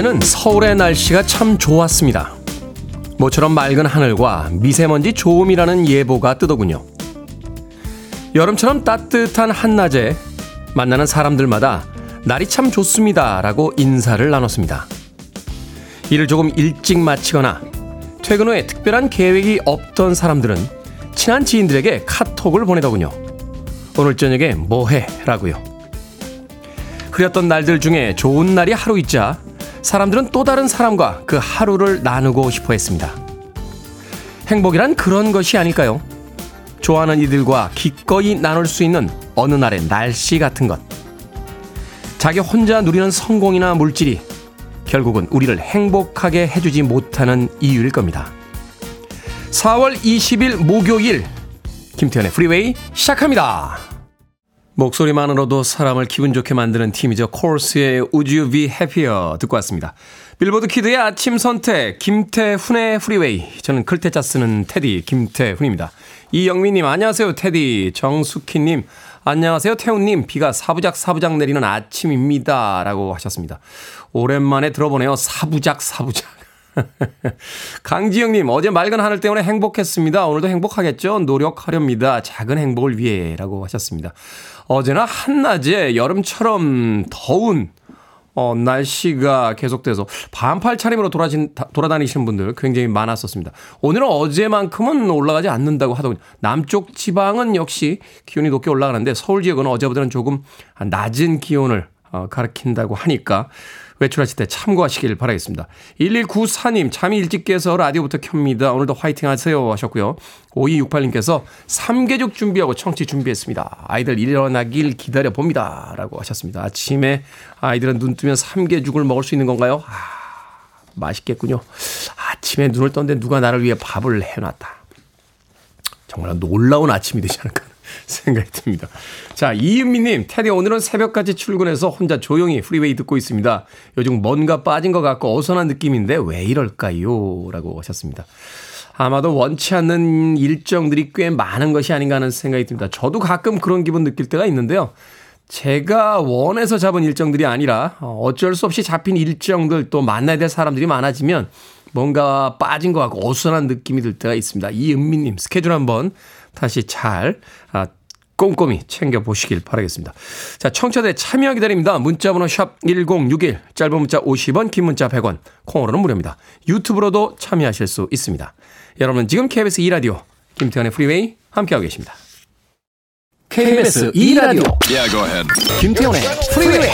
어제는 서울의 날씨가 참 좋았습니다. 모처럼 맑은 하늘과 미세먼지 좋음이라는 예보가 뜨더군요. 여름처럼 따뜻한 한낮에 만나는 사람들마다 날이 참 좋습니다. 라고 인사를 나눴습니다. 일을 조금 일찍 마치거나 퇴근 후에 특별한 계획이 없던 사람들은 친한 지인들에게 카톡을 보내더군요. 오늘 저녁에 뭐해? 라고요. 흐렸던 날들 중에 좋은 날이 하루 있자 사람들은 또 다른 사람과 그 하루를 나누고 싶어 했습니다. 행복이란 그런 것이 아닐까요? 좋아하는 이들과 기꺼이 나눌 수 있는 어느 날의 날씨 같은 것. 자기 혼자 누리는 성공이나 물질이 결국은 우리를 행복하게 해주지 못하는 이유일 겁니다. 4월 20일 목요일 김태현의 프리웨이 시작합니다. 목소리만으로도 사람을 기분 좋게 만드는 팀이죠. 코르스의 Would You Be Happier 듣고 왔습니다. 빌보드 키드의 아침 선택 김태훈의 프리웨이 저는 클 태 자 쓰는 테디 김태훈입니다. 이영민님 안녕하세요 테디 정숙희님 안녕하세요 태훈님 비가 사부작 사부작 내리는 아침입니다 라고 하셨습니다. 오랜만에 들어보네요 사부작 사부작 강지영님, 어제 맑은 하늘 때문에 행복했습니다. 오늘도 행복하겠죠? 노력하렵니다. 작은 행복을 위해. 라고 하셨습니다. 어제나 한낮에 여름처럼 더운 어, 날씨가 계속돼서 반팔 차림으로 돌아진, 돌아다니시는 분들 굉장히 많았었습니다. 오늘은 어제만큼은 올라가지 않는다고 하더군요. 남쪽 지방은 역시 기온이 높게 올라가는데 서울 지역은 어제보다는 조금 낮은 기온을 어, 가리킨다고 하니까 외출하실 때 참고하시길 바라겠습니다. 1194님, 잠이 일찍 깨서 라디오부터 켭니다. 오늘도 화이팅 하세요. 하셨고요. 5268님께서 삼계죽 준비하고 청취 준비했습니다. 아이들 일어나길 기다려 봅니다. 라고 하셨습니다. 아침에 아이들은 눈 뜨면 삼계죽을 먹을 수 있는 건가요? 아, 맛있겠군요. 아침에 눈을 떴는데 누가 나를 위해 밥을 해놨다. 정말 놀라운 아침이 되지 않을까 생각이 듭니다. 자, 이은미님, 테디 오늘은 새벽까지 출근해서 혼자 조용히 프리웨이 듣고 있습니다. 요즘 뭔가 빠진 것 같고 어수선한 느낌인데 왜 이럴까요? 라고 하셨습니다. 아마도 원치 않는 일정들이 꽤 많은 것이 아닌가 하는 생각이 듭니다. 저도 가끔 그런 기분 느낄 때가 있는데요. 제가 원해서 잡은 일정들이 아니라 어쩔 수 없이 잡힌 일정들 또 만나야 될 사람들이 많아지면 뭔가 빠진 것 같고 어수선한 느낌이 들 때가 있습니다. 이은미님 스케줄 한번 다시 잘 아, 꼼꼼히 챙겨보시길 바라겠습니다. 자, 청취자들 참여 기다립니다. 문자번호 샵 1061, 짧은 문자 50원, 긴 문자 100원, 콩으로는 무료입니다. 유튜브로도 참여하실 수 있습니다. 여러분은 지금 KBS 2라디오, 김태훈의 프리웨이 함께하고 계십니다. KBS 2라디오, yeah, 김태훈의 프리웨이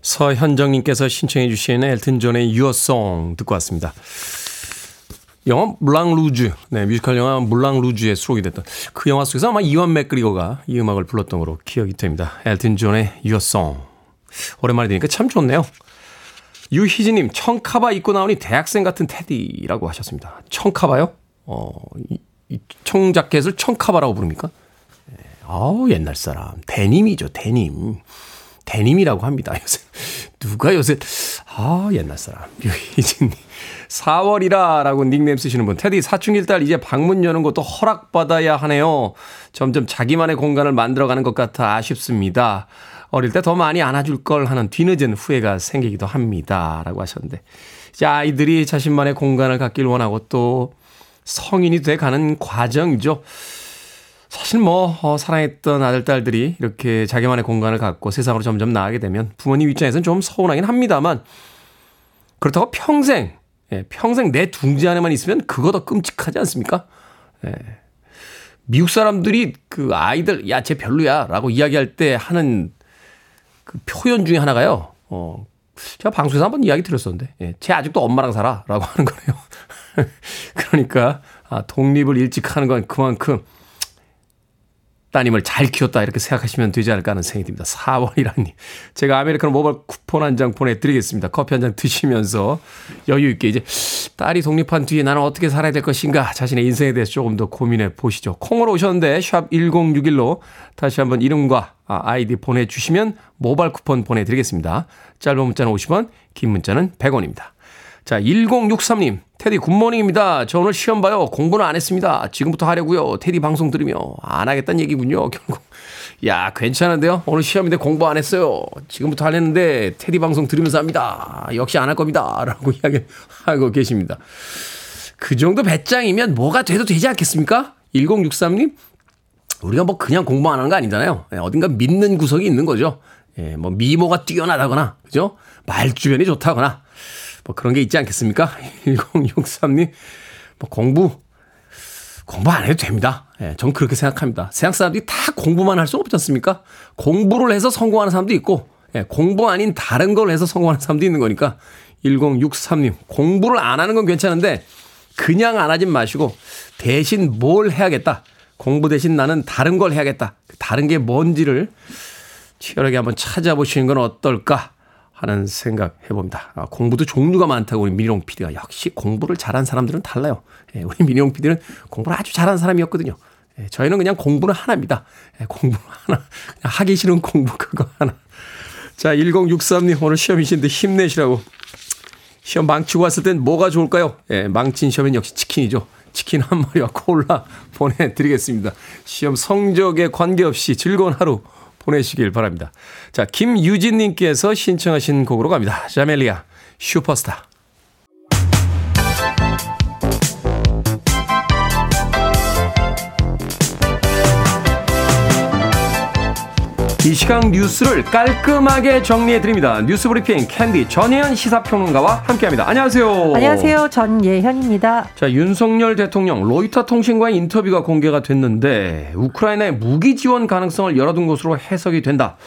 서현정님께서 신청해 주신 엘튼 존의 Your Song 듣고 왔습니다. 영화 물랑 루즈, 네 뮤지컬 영화 물랑 루즈에 수록이 됐던 그 영화 속에서 아마 이완 맥그리거가 이 음악을 불렀던 걸로 기억이 됩니다. 엘튼 존의 Your Song 오랜만에 들으니까 참 좋네요. 유희진님 청카바 입고 나오니 대학생 같은 테디라고 하셨습니다. 청카바요? 어, 이, 이 청자켓을 청카바라고 부릅니까? 네. 아우 옛날 사람 데님이죠 데님. 데님이라고 합니다. 요새 누가 요새 아 옛날 사람 유희진님 4월이라라고 닉네임 쓰시는 분 테디 사춘기 딸 이제 방문 여는 것도 허락 받아야 하네요. 점점 자기만의 공간을 만들어가는 것 같아 아쉽습니다. 어릴 때 더 많이 안아줄 걸 하는 뒤늦은 후회가 생기기도 합니다. 라고 하셨는데, 이제 아이들이 자신만의 공간을 갖길 원하고 또 성인이 돼 가는 과정이죠. 사실 뭐, 어, 사랑했던 아들, 딸들이 이렇게 자기만의 공간을 갖고 세상으로 점점 나가게 되면 부모님 입장에서는 좀 서운하긴 합니다만, 그렇다고 평생, 예, 평생 내 둥지 안에만 있으면 그거 더 끔찍하지 않습니까? 예. 미국 사람들이 그 아이들, 야, 쟤 별로야. 라고 이야기할 때 하는 그 표현 중에 하나가요. 어, 제가 방송에서 한번 이야기 드렸었는데, 예, 쟤 아직도 엄마랑 살아. 라고 하는 거네요. 그러니까, 아, 독립을 일찍 하는 건 그만큼 따님을 잘 키웠다 이렇게 생각하시면 되지 않을까 하는 생각이 듭니다. 4월이라니. 제가 아메리카노 모바일 쿠폰 한 장 보내드리겠습니다. 커피 한 잔 드시면서 여유 있게 이제 딸이 독립한 뒤에 나는 어떻게 살아야 될 것인가 자신의 인생에 대해서 조금 더 고민해 보시죠. 콩으로 오셨는데 샵 1061로 다시 한번 이름과 아, 아이디 보내주시면 모바일 쿠폰 보내드리겠습니다. 짧은 문자는 50원, 긴 문자는 100원입니다. 자, 1063님. 테디 굿모닝입니다. 저 오늘 시험 봐요. 공부는 안 했습니다. 지금부터 하려고요. 테디 방송 들으며 안 하겠다는 얘기군요. 결국. 야, 괜찮은데요? 오늘 시험인데 공부 안 했어요. 지금부터 하려는데 테디 방송 들으면서 합니다. 역시 안 할 겁니다. 라고 이야기 하고 계십니다. 그 정도 배짱이면 뭐가 돼도 되지 않겠습니까? 1063님. 우리가 뭐 그냥 공부 안 하는 거 아니잖아요. 예, 어딘가 믿는 구석이 있는 거죠. 예, 뭐 미모가 뛰어나다거나, 그죠? 말주변이 좋다거나, 뭐 그런 게 있지 않겠습니까? 1063님, 뭐 공부, 공부 안 해도 됩니다. 예, 전 그렇게 생각합니다. 세상 사람들이 다 공부만 할수 없지 않습니까? 공부를 해서 성공하는 사람도 있고, 예, 공부 아닌 다른 걸 해서 성공하는 사람도 있는 거니까, 1063님, 공부를 안 하는 건 괜찮은데, 그냥 안 하진 마시고, 대신 뭘 해야겠다. 공부 대신 나는 다른 걸 해야겠다. 다른 게 뭔지를 치열하게 한번 찾아보시는 건 어떨까 하는 생각 해봅니다. 아, 공부도 종류가 많다고 우리 민용 PD가 역시 공부를 잘한 사람들은 달라요. 예, 우리 민용 PD는 공부를 아주 잘한 사람이었거든요. 예, 저희는 그냥 공부는 하나입니다. 예, 공부 하나. 하기 싫은 공부 그거 하나. 자, 1063님 오늘 시험이신데 힘내시라고. 시험 망치고 왔을 땐 뭐가 좋을까요? 예, 망친 시험엔 역시 치킨이죠. 치킨 한 마리와 콜라 보내드리겠습니다. 시험 성적에 관계없이 즐거운 하루 보내시길 바랍니다. 자, 김유진님께서 신청하신 곡으로 갑니다. 자멜리아, 슈퍼스타. 시간 뉴스를 깔끔하게 정리해 드립니다. 뉴스 브리핑 캔디 전예현 시사평론가와 함께합니다. 안녕하세요. 안녕하세요. 전예현입니다. 자 윤석열 대통령 로이터 통신과의 인터뷰가 공개가 됐는데 우크라이나의 무기 지원 가능성을 열어둔 것으로 해석이 된다.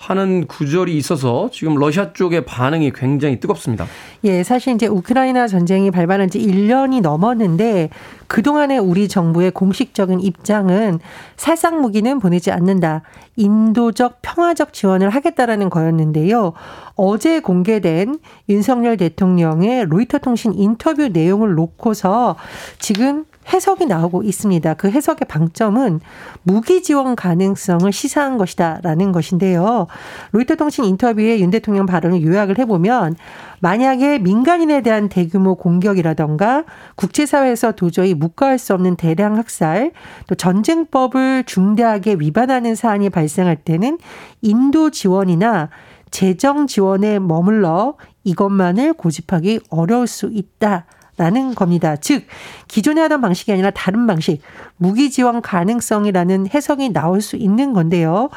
하는 구절이 있어서 지금 러시아 쪽의 반응이 굉장히 뜨겁습니다. 예, 사실 이제 우크라이나 전쟁이 발발한 지 1년이 넘었는데 그동안의 우리 정부의 공식적인 입장은 살상 무기는 보내지 않는다. 인도적 평화적 지원을 하겠다라는 거였는데요. 어제 공개된 윤석열 대통령의 로이터 통신 인터뷰 내용을 놓고서 지금 해석이 나오고 있습니다. 그 해석의 방점은 무기 지원 가능성을 시사한 것이다라는 것인데요. 로이터 통신 인터뷰에 윤 대통령 발언을 요약을 해보면 만약에 민간인에 대한 대규모 공격이라던가 국제사회에서 도저히 묵과할 수 없는 대량 학살 또 전쟁법을 중대하게 위반하는 사안이 발생할 때는 인도 지원이나 재정 지원에 머물러 이것만을 고집하기 어려울 수 있다. 라는 겁니다. 즉, 기존에 하던 방식이 아니라 다른 방식, 무기 지원 가능성이라는 해석이 나올 수 있는 건데요.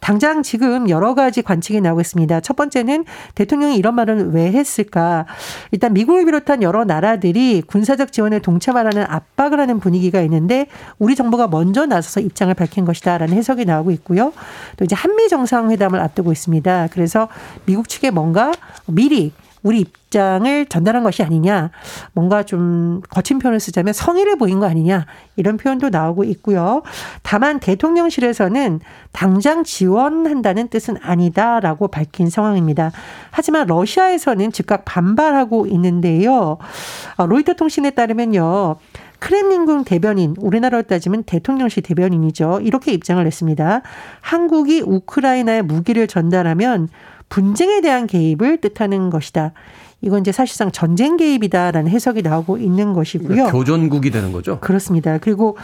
당장 지금 여러 가지 관측이 나오고 있습니다. 첫 번째는 대통령이 이런 말을 왜 했을까? 일단 미국을 비롯한 여러 나라들이 군사적 지원에 동참하라는 압박을 하는 분위기가 있는데 우리 정부가 먼저 나서서 입장을 밝힌 것이다라는 해석이 나오고 있고요. 또 이제 한미 정상회담을 앞두고 있습니다. 그래서 미국 측에 뭔가 미리 우리 입장을 전달한 것이 아니냐. 뭔가 좀 거친 표현을 쓰자면 성의를 보인 거 아니냐. 이런 표현도 나오고 있고요. 다만 대통령실에서는 당장 지원한다는 뜻은 아니다라고 밝힌 상황입니다. 하지만 러시아에서는 즉각 반발하고 있는데요. 어, 로이터 통신에 따르면요. 크렘린궁 대변인, 우리나라로 따지면 대통령실 대변인이죠. 이렇게 입장을 냈습니다. 한국이 우크라이나에 무기를 전달하면 분쟁에 대한 개입을 뜻하는 것이다. 이건 이제 사실상 전쟁 개입이다라는 해석이 나오고 있는 것이고요. 그러니까 교전국이 되는 거죠. 그렇습니다. 그리고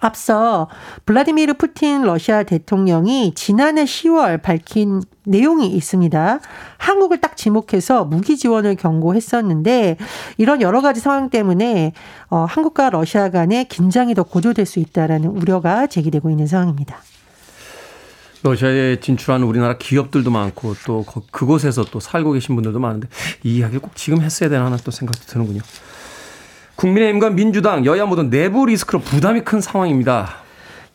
앞서 블라디미르 푸틴 러시아 대통령이 지난해 10월 밝힌 내용이 있습니다. 한국을 딱 지목해서 무기 지원을 경고했었는데 이런 여러 가지 상황 때문에 어, 한국과 러시아 간의 긴장이 더 고조될 수 있다라는 우려가 제기되고 있는 상황입니다. 러시아에 진출하는 우리나라 기업들도 많고 또 그곳에서 또 살고 계신 분들도 많은데 이 이야기를 꼭 지금 했어야 되나 하는 또 생각도 드는군요. 국민의힘과 민주당 여야 모두 내부 리스크로 부담이 큰 상황입니다.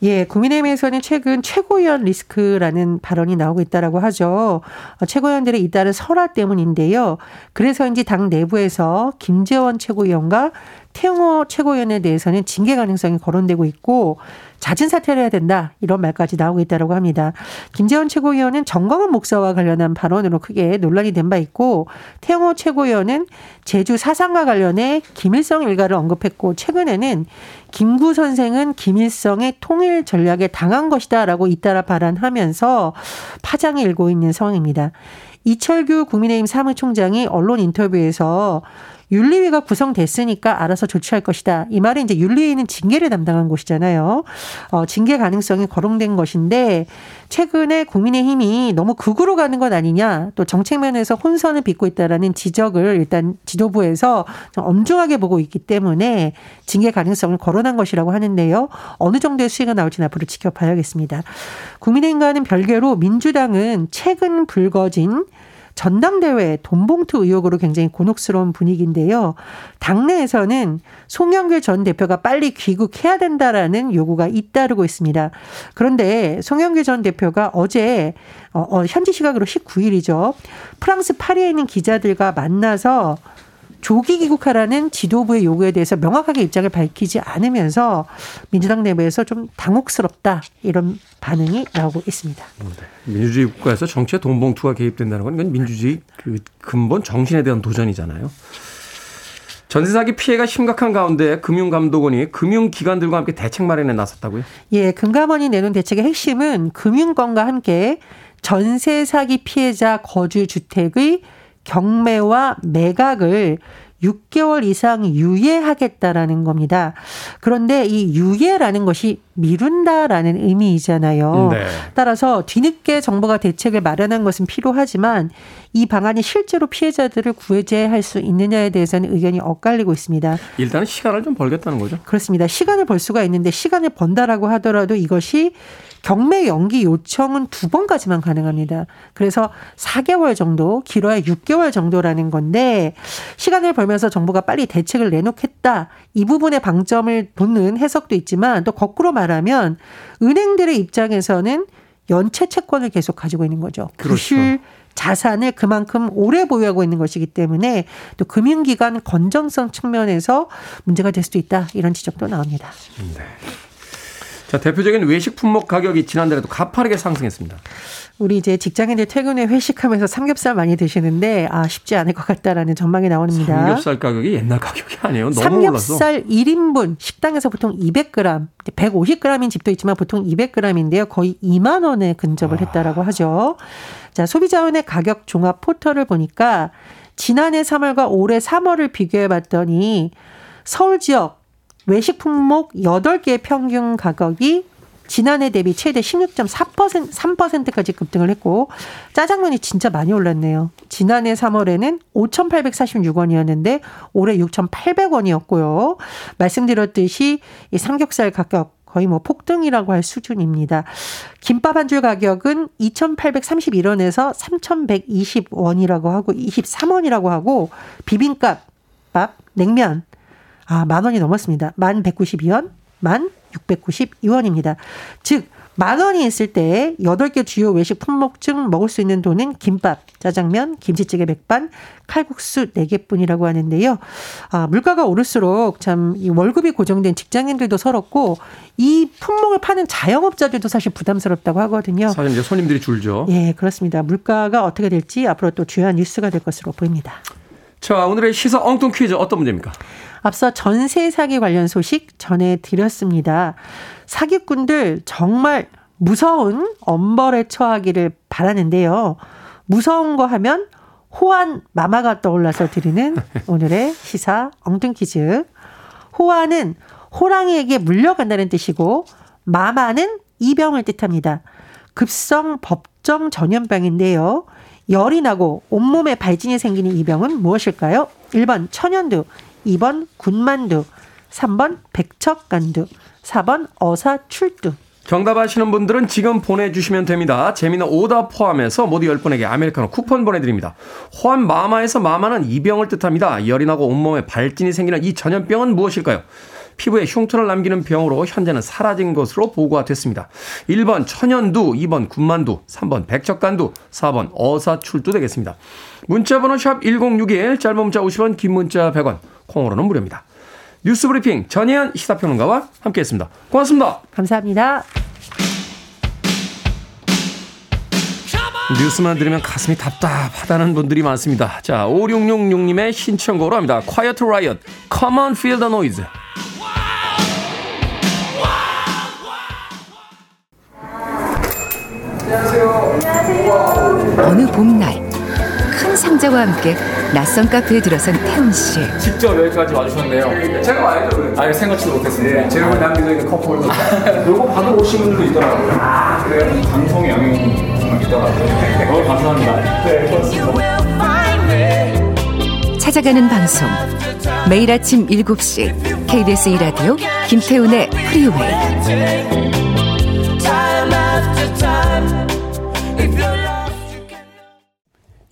예, 국민의힘에서는 최근 최고위원 리스크라는 발언이 나오고 있다라고 하죠. 어, 최고위원들의 잇따른 설화 때문인데요. 그래서인지 당 내부에서 김재원 최고위원과 태영호 최고위원에 대해서는 징계 가능성이 거론되고 있고 잦은 사퇴를 해야 된다 이런 말까지 나오고 있다고 합니다. 김재원 최고위원은 정광훈 목사와 관련한 발언으로 크게 논란이 된 바 있고 태영호 최고위원은 제주 사상과 관련해 김일성 일가를 언급했고 최근에는 김구 선생은 김일성의 통일 전략에 당한 것이다라고 잇따라 발언하면서 파장이 일고 있는 상황입니다. 이철규 국민의힘 사무총장이 언론 인터뷰에서 윤리위가 구성됐으니까 알아서 조치할 것이다. 이 말은 이제 윤리위는 징계를 담당한 곳이잖아요. 어, 징계 가능성이 거론된 것인데 최근에 국민의힘이 너무 극으로 가는 것 아니냐 또 정책 면에서 혼선을 빚고 있다라는 지적을 일단 지도부에서 엄중하게 보고 있기 때문에 징계 가능성을 거론한 것이라고 하는데요. 어느 정도의 수위가 나올지는 앞으로 지켜봐야겠습니다. 국민의힘과는 별개로 민주당은 최근 불거진 전당대회 돈봉투 의혹으로 굉장히 곤혹스러운 분위기인데요. 당내에서는 송영길 전 대표가 빨리 귀국해야 된다라는 요구가 잇따르고 있습니다. 그런데 송영길 전 대표가 어제 어, 어 현지 시각으로 19일이죠. 프랑스 파리에 있는 기자들과 만나서 조기 귀국하라는 지도부의 요구에 대해서 명확하게 입장을 밝히지 않으면서 민주당 내부에서 좀 당혹스럽다 이런 반응이 나오고 있습니다. 네. 민주주의 국가에서 정치에 돈봉투가 개입된다는 건 이건 민주주의 그 근본 정신에 대한 도전이잖아요. 전세 사기 피해가 심각한 가운데 금융감독원이 금융기관들과 함께 대책 마련에 나섰다고요? 예, 금감원이 내놓은 대책의 핵심은 금융권과 함께 전세 사기 피해자 거주 주택의 경매와 매각을 6개월 이상 유예하겠다라는 겁니다. 그런데 이 유예라는 것이 미룬다라는 의미이잖아요. 네. 따라서 뒤늦게 정부가 대책을 마련한 것은 필요하지만 이 방안이 실제로 피해자들을 구제할 수 있느냐에 대해서는 의견이 엇갈리고 있습니다. 일단은 시간을 좀 벌겠다는 거죠. 그렇습니다. 시간을 벌 수가 있는데 시간을 번다라고 하더라도 이것이 경매 연기 요청은 두 번까지만 가능합니다. 그래서 4개월 정도, 길어야 6개월 정도라는 건데 시간을 벌면서 정부가 빨리 대책을 내놓겠다. 이 부분에 방점을 돋는 해석도 있지만 또 거꾸로 말하면 은행들의 입장에서는 연체 채권을 계속 가지고 있는 거죠. 그렇죠. 자산을 그만큼 오래 보유하고 있는 것이기 때문에 또 금융기관 건전성 측면에서 문제가 될 수도 있다. 이런 지적도 나옵니다. 네. 자, 대표적인 외식 품목 가격이 지난달에도 가파르게 상승했습니다. 우리 이제 직장인들 퇴근 후에 회식하면서 삼겹살 많이 드시는데 아 쉽지 않을 것 같다라는 전망이 나옵니다. 삼겹살 가격이 옛날 가격이 아니에요. 너무 삼겹살 올랐어. 1인분 식당에서 보통 200g, 150g인 집도 있지만 보통 200g인데요. 거의 2만 원에 근접을 했다라고 하죠. 자, 소비자원의 가격 종합 포털을 보니까 지난해 3월과 올해 3월을 비교해 봤더니 서울 지역 외식 품목 8개 평균 가격이 지난해 대비 최대 16.4% 3%까지 급등을 했고 짜장면이 진짜 많이 올랐네요. 지난해 3월에는 5,846원이었는데 올해 6,800원이었고요. 말씀드렸듯이 이 삼겹살 가격 거의 뭐 폭등이라고 할 수준입니다. 김밥 한 줄 가격은 2,831원에서 3,120원이라고 하고 23원이라고 하고 비빔밥, 밥, 냉면 아, 만 원이 넘었습니다. 만 192원, 만 692원입니다. 즉, 만 원이 있을 때 8개 주요 외식 품목 중 먹을 수 있는 돈은 김밥, 짜장면, 김치찌개 백반, 칼국수 4개뿐이라고 하는데요. 아, 물가가 오를수록 참 이 월급이 고정된 직장인들도 서럽고 이 품목을 파는 자영업자들도 사실 부담스럽다고 하거든요. 사실 이제 손님들이 줄죠. 예, 그렇습니다. 물가가 어떻게 될지 앞으로 또 주요한 뉴스가 될 것으로 보입니다. 자, 오늘의 시사 엉뚱 퀴즈 어떤 문제입니까? 앞서 전세 사기 관련 소식 전해드렸습니다. 사기꾼들 정말 무서운 엄벌에 처하기를 바라는데요. 무서운 거 하면 호환 마마가 떠올라서 드리는 오늘의 시사 엉뚱 퀴즈. 호환은 호랑이에게 물려간다는 뜻이고 마마는 이병을 뜻합니다. 급성 법정 전염병인데요. 열이 나고 온몸에 발진이 생기는 이 병은 무엇일까요? 1번 천연두, 2번 군만두, 3번 백척간두, 4번 어사출두. 정답 아시는 분들은 지금 보내주시면 됩니다. 재미는 오답 포함해서 모두 10분에게 아메리카노 쿠폰 보내드립니다. 호환 마마에서 마마는 이병을 뜻합니다. 열이 나고 온몸에 발진이 생기는 이 전염병은 무엇일까요? 피부에 흉터를 남기는 병으로 현재는 사라진 것으로 보고가 됐습니다. 1번 천연두, 2번 군만두, 3번 백척간두, 4번 어사출두 되겠습니다. 문자번호 샵 1061, 짧은 문자 50원, 긴 문자 100원, 콩으로는 무료입니다. 뉴스 브리핑 전혜연 시사평론가와 함께했습니다. 고맙습니다. 감사합니다. 뉴스만 들으면 가슴이 답답하다는 분들이 많습니다. 자, 5666님의 신청곡으로 합니다. Quiet Riot, Come on Feel the Noise. 어느 봄날 큰 상자와 함께 낯선 카페에 들어선 태훈 씨. 직접 여기까지 와주셨네요. 제가 와야죠. 아예 생각지도 못했습니다. 제가 남겨져 있는 커플. 요거 받으러 오신 분들도 있더라고요. 아, 그래요? 방송의 영향이 정말 있더라고요. 너무 감사합니다. 네, 고맙습니다. 찾아가는 방송. 매일 아침 7시 KBS 2라디오 김태훈의 프리웨이.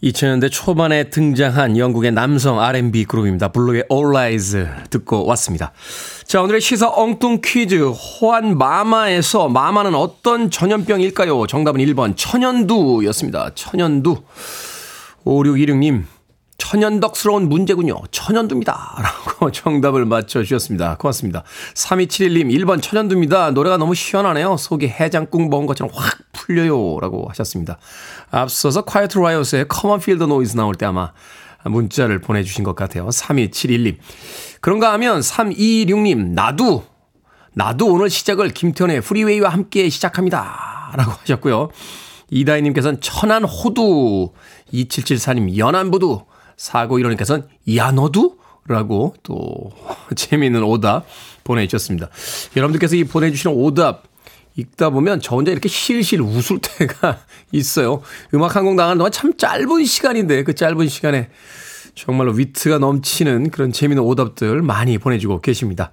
2000년대 초반에 등장한 영국의 남성 R&B 그룹입니다. 블루의 All Rise 듣고 왔습니다. 자, 오늘의 시사 엉뚱 퀴즈. 호환 마마에서 마마는 어떤 전염병일까요? 정답은 1번 천연두였습니다. 천연두. 5616님. 천연덕스러운 문제군요. 천연두입니다. 라고 정답을 맞춰주셨습니다. 고맙습니다. 3271님, 1번 천연두입니다. 노래가 너무 시원하네요. 속에 해장국 먹은 것처럼 확 풀려요. 라고 하셨습니다. 앞서서 come on feel the noise 나올 때 아마 문자를 보내주신 것 같아요. 3271님. 그런가 하면 3226님, 나도, 나도 오늘 시작을 김태현의 프리웨이와 함께 시작합니다. 라고 하셨고요. 이다희님께서는 천안 호두, 2774님 연안부두, 4915님께서는 야 너도? 라고 또 재미있는 오답 보내주셨습니다. 여러분들께서 이 보내주시는 오답 읽다 보면 저 혼자 이렇게 실실 웃을 때가 있어요. 음악 한 곡 나가는 동안 참 짧은 시간인데 그 짧은 시간에 정말로 위트가 넘치는 그런 재미있는 오답들 많이 보내주고 계십니다.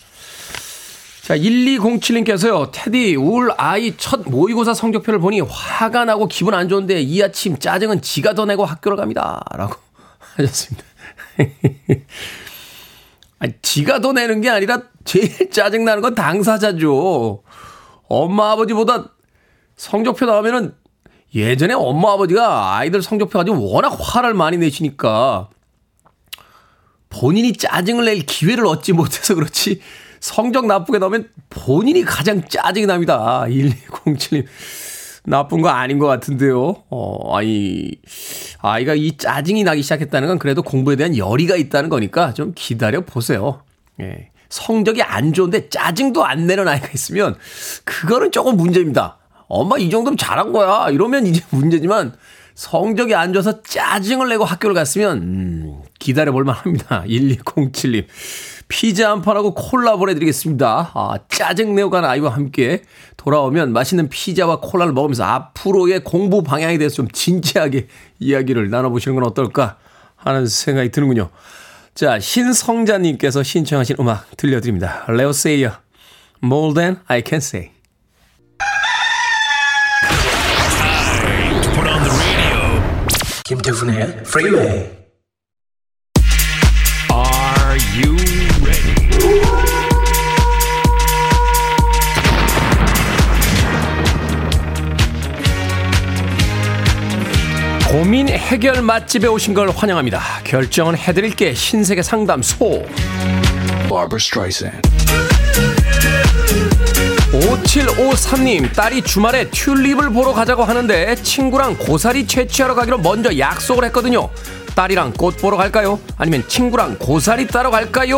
자, 1207님께서요, 테디, 울 아이 첫 모의고사 성적표를 보니 화가 나고 기분 안 좋은데 이 아침 짜증은 지가 더 내고 학교를 갑니다. 라고 하셨습니다. 아니, 지가 더 내는 게 아니라 제일 짜증나는 건 당사자죠. 엄마, 아버지보다 성적표 나오면은 예전에 엄마, 아버지가 아이들 성적표 가지고 워낙 화를 많이 내시니까 본인이 짜증을 낼 기회를 얻지 못해서 그렇지 성적 나쁘게 나오면 본인이 가장 짜증이 납니다. 1207님. 나쁜 거 아닌 것 같은데요. 어, 아니, 아이가 이 짜증이 나기 시작했다는 건 그래도 공부에 대한 열의가 있다는 거니까 좀 기다려 보세요. 예. 성적이 안 좋은데 짜증도 안 내는 아이가 있으면 그거는 조금 문제입니다. 엄마 이 정도면 잘한 거야. 이러면 이제 문제지만 성적이 안 좋아서 짜증을 내고 학교를 갔으면 음, 기다려 볼 만 합니다. 1207님. 피자 한 판하고 콜라 보내드리겠습니다. 아, 짜증내고 가는 아이와 함께 돌아오면 맛있는 피자와 콜라를 먹으면서 앞으로의 공부 방향에 대해서 좀 진지하게 이야기를 나눠보시는 건 어떨까 하는 생각이 드는군요. 자, 신성자님께서 신청하신 음악 들려드립니다. 레오 세이어, More Than I Can Say. 김태훈의 프리웨이 고민 해결 맛집에 오신 걸 환영합니다. 결정은 해드릴게 신세계 상담소. Barbara Streisand. 5753님, 딸이 주말에 튤립을 보러 가자고 하는데 친구랑 고사리 채취하러 가기로 먼저 약속을 했거든요. 딸이랑 꽃 보러 갈까요? 아니면 친구랑 고사리 따러 갈까요?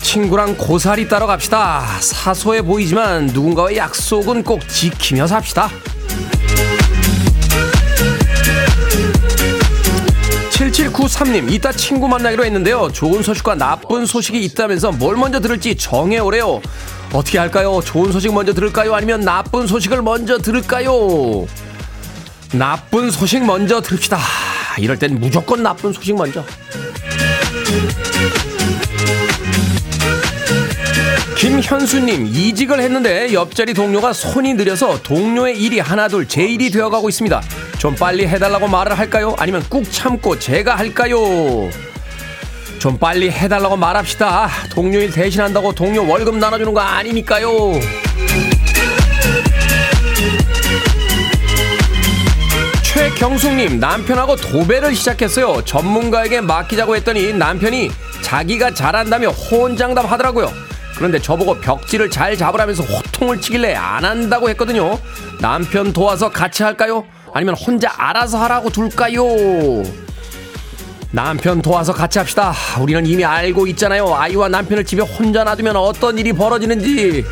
친구랑 고사리 따러 갑시다. 사소해 보이지만 누군가의 약속은 꼭 지키며 삽시다. 7793님, 이따 친구 만나기로 했는데요. 좋은 소식과 나쁜 소식이 있다면서 뭘 먼저 들을지 정해오래요. 어떻게 할까요? 좋은 소식 먼저 들을까요? 아니면 나쁜 소식을 먼저 들을까요? 나쁜 소식 먼저 들읍시다. 이럴 땐 무조건 나쁜 소식 먼저. 김현수님, 이직을 했는데 옆자리 동료가 손이 느려서 동료의 일이 하나둘 제 일이 되어가고 있습니다. 좀 빨리 해달라고 말을 할까요? 아니면 꾹 참고 제가 할까요? 좀 빨리 해달라고 말합시다. 동료 일 대신한다고 동료 월급 나눠주는 거 아니니까요. 최경숙님 남편하고 도배를 시작했어요. 전문가에게 맡기자고 했더니 남편이 자기가 잘한다며 호언장담 하더라고요. 그런데 저보고 벽지를 잘 잡으라면서 호통을 치길래 안 한다고 했거든요. 남편 도와서 같이 할까요? 아니면 혼자 알아서 하라고 둘까요? 남편 도와서 같이 합시다. 우리는 이미 알고 있잖아요. 아이와 남편을 집에 혼자 놔두면 어떤 일이 벌어지는지.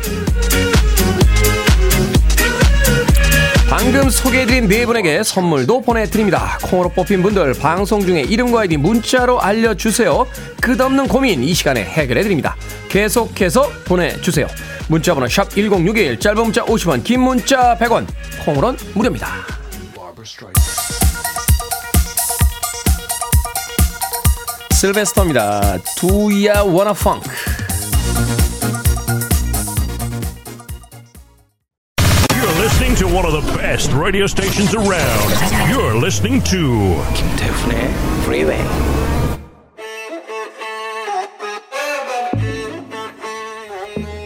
방금 소개해드린 네 분에게 선물도 보내드립니다. 콩으로 뽑힌 분들 방송 중에 이름과 아이디 문자로 알려주세요. 끝없는 고민 이 시간에 해결해드립니다. 계속해서 보내주세요. 문자번호 샵 1061, 짧은 문자 50원, 긴 문자 100원, 콩으로는 무료입니다. 실베스터입니다. Do ya wanna funk? You're listening to one of the best radio stations around. You're listening to 김태훈의 Freeway.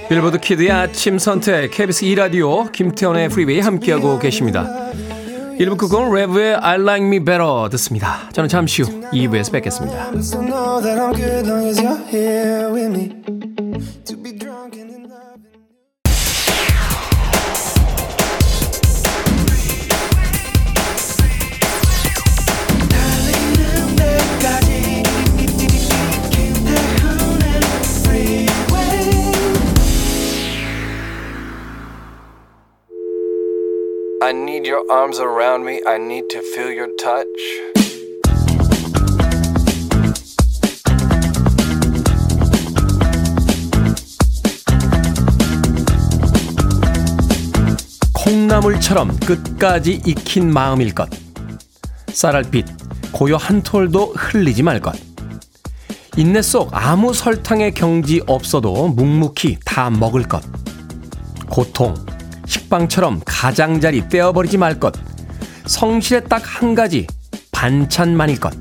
빌보드 키드의 아침 선택 KBS 2 라디오 김태훈의 프리웨이 함께하고 계십니다. 1부 끝곡은 레브의 I Like Me Better 듣습니다. 저는 잠시 후 2부에서 뵙겠습니다. I need your arms around me. I need to feel your touch. 콩나물처럼 끝까지 익힌 마음일 것. 쌀알빛 고요 한 톨도 흘리지 말 것. 인내 속 아무 설탕의 경지 없어도 묵묵히 다 먹을 것. 고통, 식빵처럼 가장자리 떼어버리지 말 것. 성실에 딱 한 가지 반찬만일 것.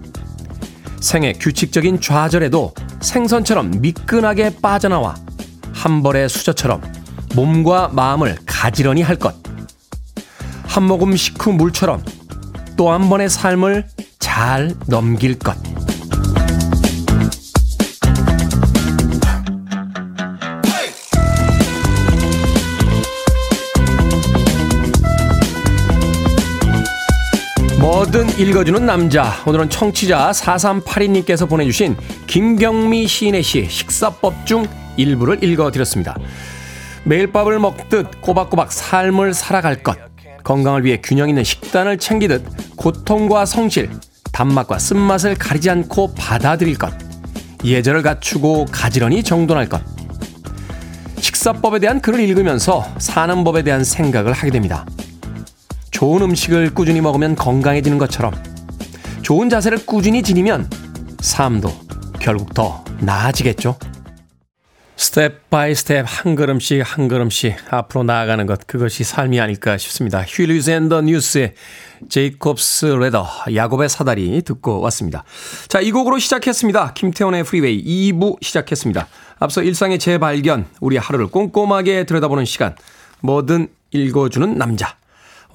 생의 규칙적인 좌절에도 생선처럼 미끈하게 빠져나와 한 벌의 수저처럼 몸과 마음을 가지런히 할 것. 한 모금 식후 물처럼 또 한 번의 삶을 잘 넘길 것. 뭐든 읽어주는 남자. 오늘은 청취자 4382님께서 보내주신 김경미 시인의 시 식사법 중 일부를 읽어드렸습니다. 매일 밥을 먹듯 꼬박꼬박 삶을 살아갈 것. 건강을 위해 균형 있는 식단을 챙기듯 고통과 성실, 단맛과 쓴맛을 가리지 않고 받아들일 것. 예절을 갖추고 가지런히 정돈할 것. 식사법에 대한 글을 읽으면서 사는 법에 대한 생각을 하게 됩니다. 좋은 음식을 꾸준히 먹으면 건강해지는 것처럼 좋은 자세를 꾸준히 지니면 삶도 결국 더 나아지겠죠. Step by step 한 걸음씩 한 걸음씩 앞으로 나아가는 것 그것이 삶이 아닐까 싶습니다. 휴이 루이스 앤 더 뉴스의 Jacob's Ladder 야곱의 사다리 듣고 왔습니다. 자, 이 곡으로 시작했습니다. 김태훈의 프리웨이 2부 시작했습니다. 앞서 일상의 재발견, 우리 하루를 꼼꼼하게 들여다보는 시간, 뭐든 읽어주는 남자.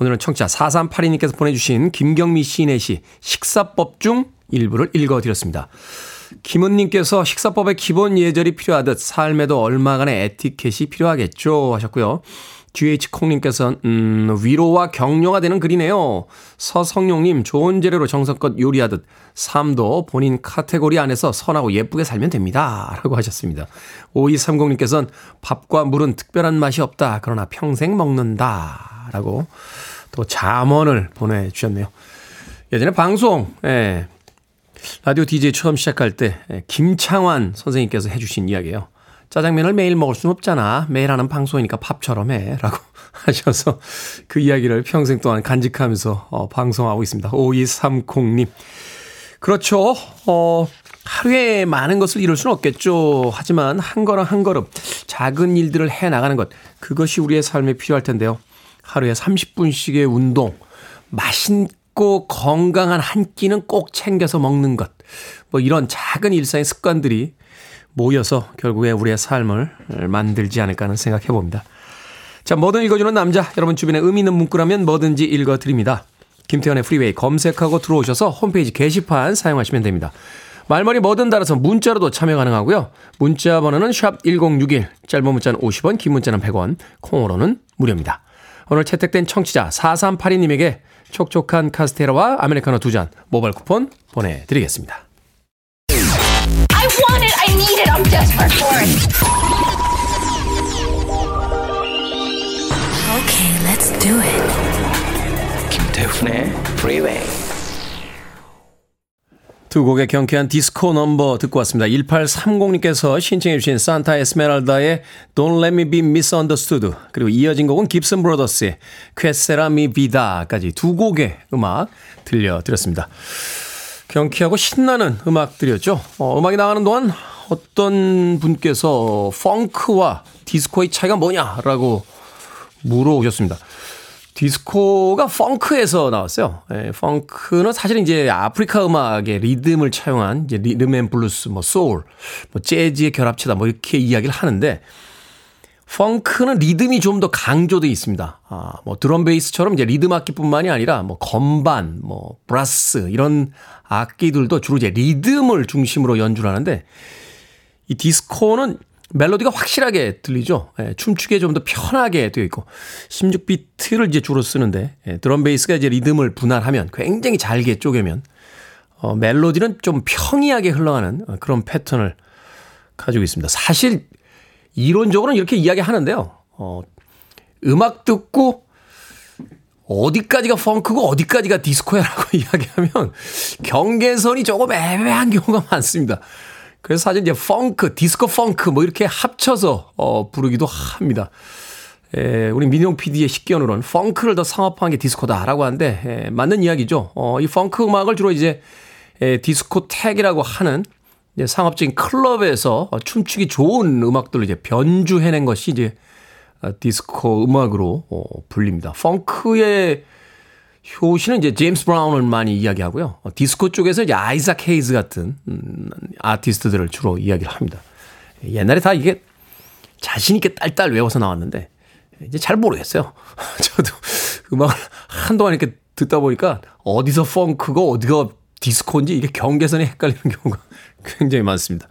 오늘은 청취자 4382님께서 보내주신 김경미 시인의 시 식사법 중 일부를 읽어드렸습니다. 김은님께서 식사법의 기본 예절이 필요하듯 삶에도 얼마간의 에티켓이 필요하겠죠 하셨고요. GH콩님께서는 음, 위로와 격려가 되는 글이네요. 서성용님 좋은 재료로 정성껏 요리하듯 삶도 본인 카테고리 안에서 선하고 예쁘게 살면 됩니다. 라고 하셨습니다. 5230님께서는 밥과 물은 특별한 맛이 없다. 그러나 평생 먹는다. 라고 또 잠언을 보내주셨네요. 예전에 방송, 예, 라디오 DJ 처음 시작할 때 예, 김창완 선생님께서 해주신 이야기예요. 짜장면을 매일 먹을 순 없잖아. 매일 하는 방송이니까 밥처럼 해. 라고 하셔서 그 이야기를 평생 동안 간직하면서 어, 방송하고 있습니다. 5230님. 그렇죠. 어, 하루에 많은 것을 이룰 수는 없겠죠. 하지만 한 걸음 한 걸음 작은 일들을 해 나가는 것. 그것이 우리의 삶에 필요할 텐데요. 하루에 30분씩의 운동, 맛있고 건강한 한 끼는 꼭 챙겨서 먹는 것. 뭐 이런 작은 일상의 습관들이 모여서 결국에 우리의 삶을 만들지 않을까 하는 생각해 봅니다. 자, 뭐든 읽어주는 남자. 여러분 주변에 의미 있는 문구라면 뭐든지 읽어드립니다. 김태훈의 프리웨이 검색하고 들어오셔서 홈페이지 게시판 사용하시면 됩니다. 말머리 뭐든 달아서 문자로도 참여 가능하고요. 문자 번호는 샵 1061, 짧은 문자는 50원, 긴 문자는 100원, 콩으로는 무료입니다. 오늘 채택된 청취자 4382님에게 촉촉한 카스테라와 아메리카노 두 잔 모바일 쿠폰 보내드리겠습니다. I want it. I need it. I'm desperate for it. Okay, let's do it. 김태훈의 Freeway. 두 곡의 경쾌한 디스코 넘버 듣고 왔습니다. 1830님께서 신청해 주신 산타 에스메랄다의 Don't Let Me Be Misunderstood 그리고 이어진 곡은 깁슨 브라더스의 Que Sera Mi Vida까지 두 곡의 음악 들려드렸습니다. 경쾌하고 신나는 음악들이었죠. 어, 음악이 나가는 동안 어떤 분께서 펑크와 디스코의 차이가 뭐냐라고 물어오셨습니다. 디스코가 펑크에서 나왔어요. 예, 펑크는 사실 이제 아프리카 음악의 리듬을 차용한 이제 리듬 앤 블루스, 뭐 소울, 뭐 재즈의 결합체다 뭐 이렇게 이야기를 하는데 펑크는 리듬이 좀 더 강조돼 있습니다. 아, 뭐 드럼 베이스처럼 이제 리듬 악기뿐만이 아니라 뭐 건반, 뭐 brass 이런 악기들도 주로 이제 리듬을 중심으로 연주를 하는데 이 디스코는 멜로디가 확실하게 들리죠. 예, 춤추기에 좀 더 편하게 되어 있고 16비트를 이제 주로 쓰는데 예, 드럼 베이스가 이제 리듬을 분할하면 굉장히 잘게 쪼개면 어, 멜로디는 좀 평이하게 흘러가는 어, 그런 패턴을 가지고 있습니다. 사실 이론적으로는 이렇게 이야기하는데요. 어, 음악 듣고 어디까지가 펑크고 어디까지가 디스코야라고 이야기하면 경계선이 조금 애매한 경우가 많습니다. 그래서 사실 이제 펑크, 디스코 펑크 뭐 이렇게 합쳐서 어 부르기도 합니다. 에, 우리 민용 PD의 식견으로는 펑크를 더 상업화한 게 디스코다라고 하는데 에, 맞는 이야기죠. 어, 이 펑크 음악을 주로 이제 에, 디스코텍이라고 하는 이제 상업적인 클럽에서 어, 춤추기 좋은 음악들을 이제 변주해낸 것이 이제 어, 디스코 음악으로 어, 불립니다. 펑크의 효시는 이제 제임스 브라운을 많이 이야기하고요. 어, 디스코 쪽에서 이제 아이작 헤이즈 같은 음, 아티스트들을 주로 이야기를 합니다. 옛날에 다 이게 자신 있게 딸딸 외워서 나왔는데 이제 잘 모르겠어요. 저도 음악을 한동안 이렇게 듣다 보니까 어디서 펑크고 어디가 디스코인지 이게 경계선이 헷갈리는 경우가 굉장히 많습니다.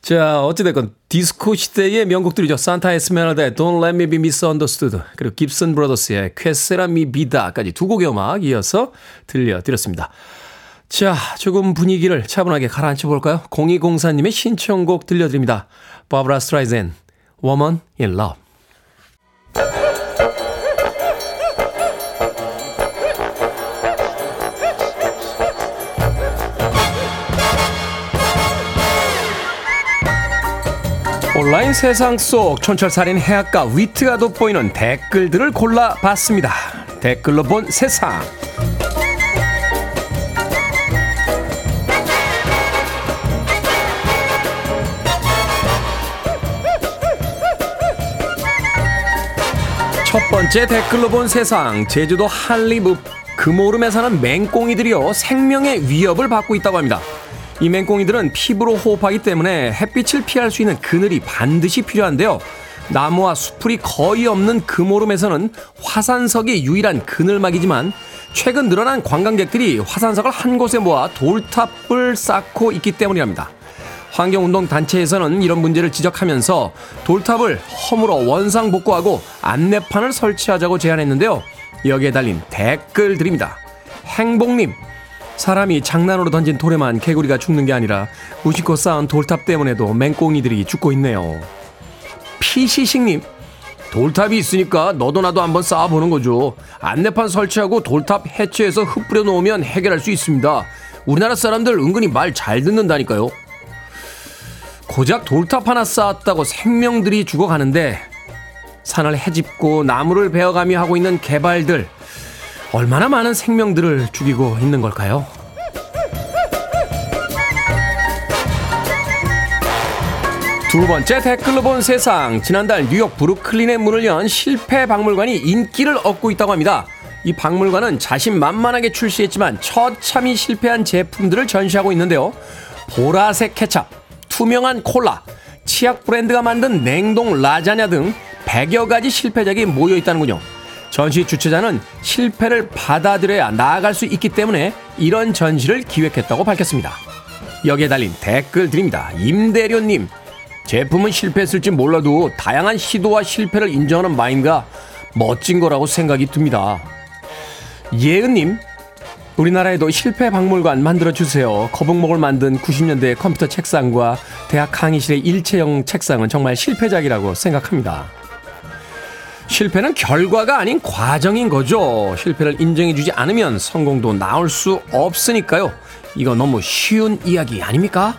자, 어찌됐건 디스코 시대의 명곡들이죠. 산타 에스메랄다의 Don't Let Me Be Misunderstood 그리고 깁슨 브라더스의 Que Sera Mi Vida까지 두 곡의 음악 이어서 들려드렸습니다. 자, 조금 분위기를 차분하게 가라앉혀 볼까요? 0204님의 신청곡 들려드립니다. 바브라 스트라이젠, Woman in Love. 온라인 세상 속 촌철살인 해악과 위트가 돋보이는 댓글들을 골라봤습니다. 댓글로 본 세상. 첫 번째 댓글로 본 세상. 제주도 한리읍 금오름에 사는 맹꽁이들이요 생명의 위협을 받고 있다고 합니다. 이 맹꽁이들은 피부로 호흡하기 때문에 햇빛을 피할 수 있는 그늘이 반드시 필요한데요. 나무와 수풀이 거의 없는 금오름에서는 화산석이 유일한 그늘막이지만 최근 늘어난 관광객들이 화산석을 한 곳에 모아 돌탑을 쌓고 있기 때문이랍니다. 환경운동 단체에서는 이런 문제를 지적하면서 돌탑을 허물어 원상복구하고 안내판을 설치하자고 제안했는데요. 여기에 달린 댓글 드립니다. 행복님, 사람이 장난으로 던진 돌에만 개구리가 죽는 게 아니라 무심코 쌓은 돌탑 때문에도 맹꽁이들이 죽고 있네요. 피시식님, 돌탑이 있으니까 너도 나도 한번 쌓아보는 거죠. 안내판 설치하고 돌탑 해체해서 흩뿌려 놓으면 해결할 수 있습니다. 우리나라 사람들 은근히 말 잘 듣는다니까요. 고작 돌탑 하나 쌓았다고 생명들이 죽어가는데 산을 헤집고 나무를 베어가며 하고 있는 개발들 얼마나 많은 생명들을 죽이고 있는 걸까요? 두 번째 댓글로 본 세상. 지난달 뉴욕 브루클린의 문을 연 실패 박물관이 인기를 얻고 있다고 합니다. 이 박물관은 자신만만하게 출시했지만 처참히 실패한 제품들을 전시하고 있는데요. 보라색 케찹, 투명한 콜라, 치약 브랜드가 만든 냉동 라자냐 등 100여 가지 실패작이 모여 있다는군요. 전시 주최자는 실패를 받아들여야 나아갈 수 있기 때문에 이런 전시를 기획했다고 밝혔습니다. 여기에 달린 댓글 드립니다. 임대료님, 제품은 실패했을지 몰라도 다양한 시도와 실패를 인정하는 마인드가 멋진 거라고 생각이 듭니다. 예은님, 우리나라에도 실패 박물관 만들어주세요. 거북목을 만든 90년대 컴퓨터 책상과 대학 강의실의 일체형 책상은 정말 실패작이라고 생각합니다. 실패는 결과가 아닌 과정인 거죠. 실패를 인정해주지 않으면 성공도 나올 수 없으니까요. 이거 너무 쉬운 이야기 아닙니까?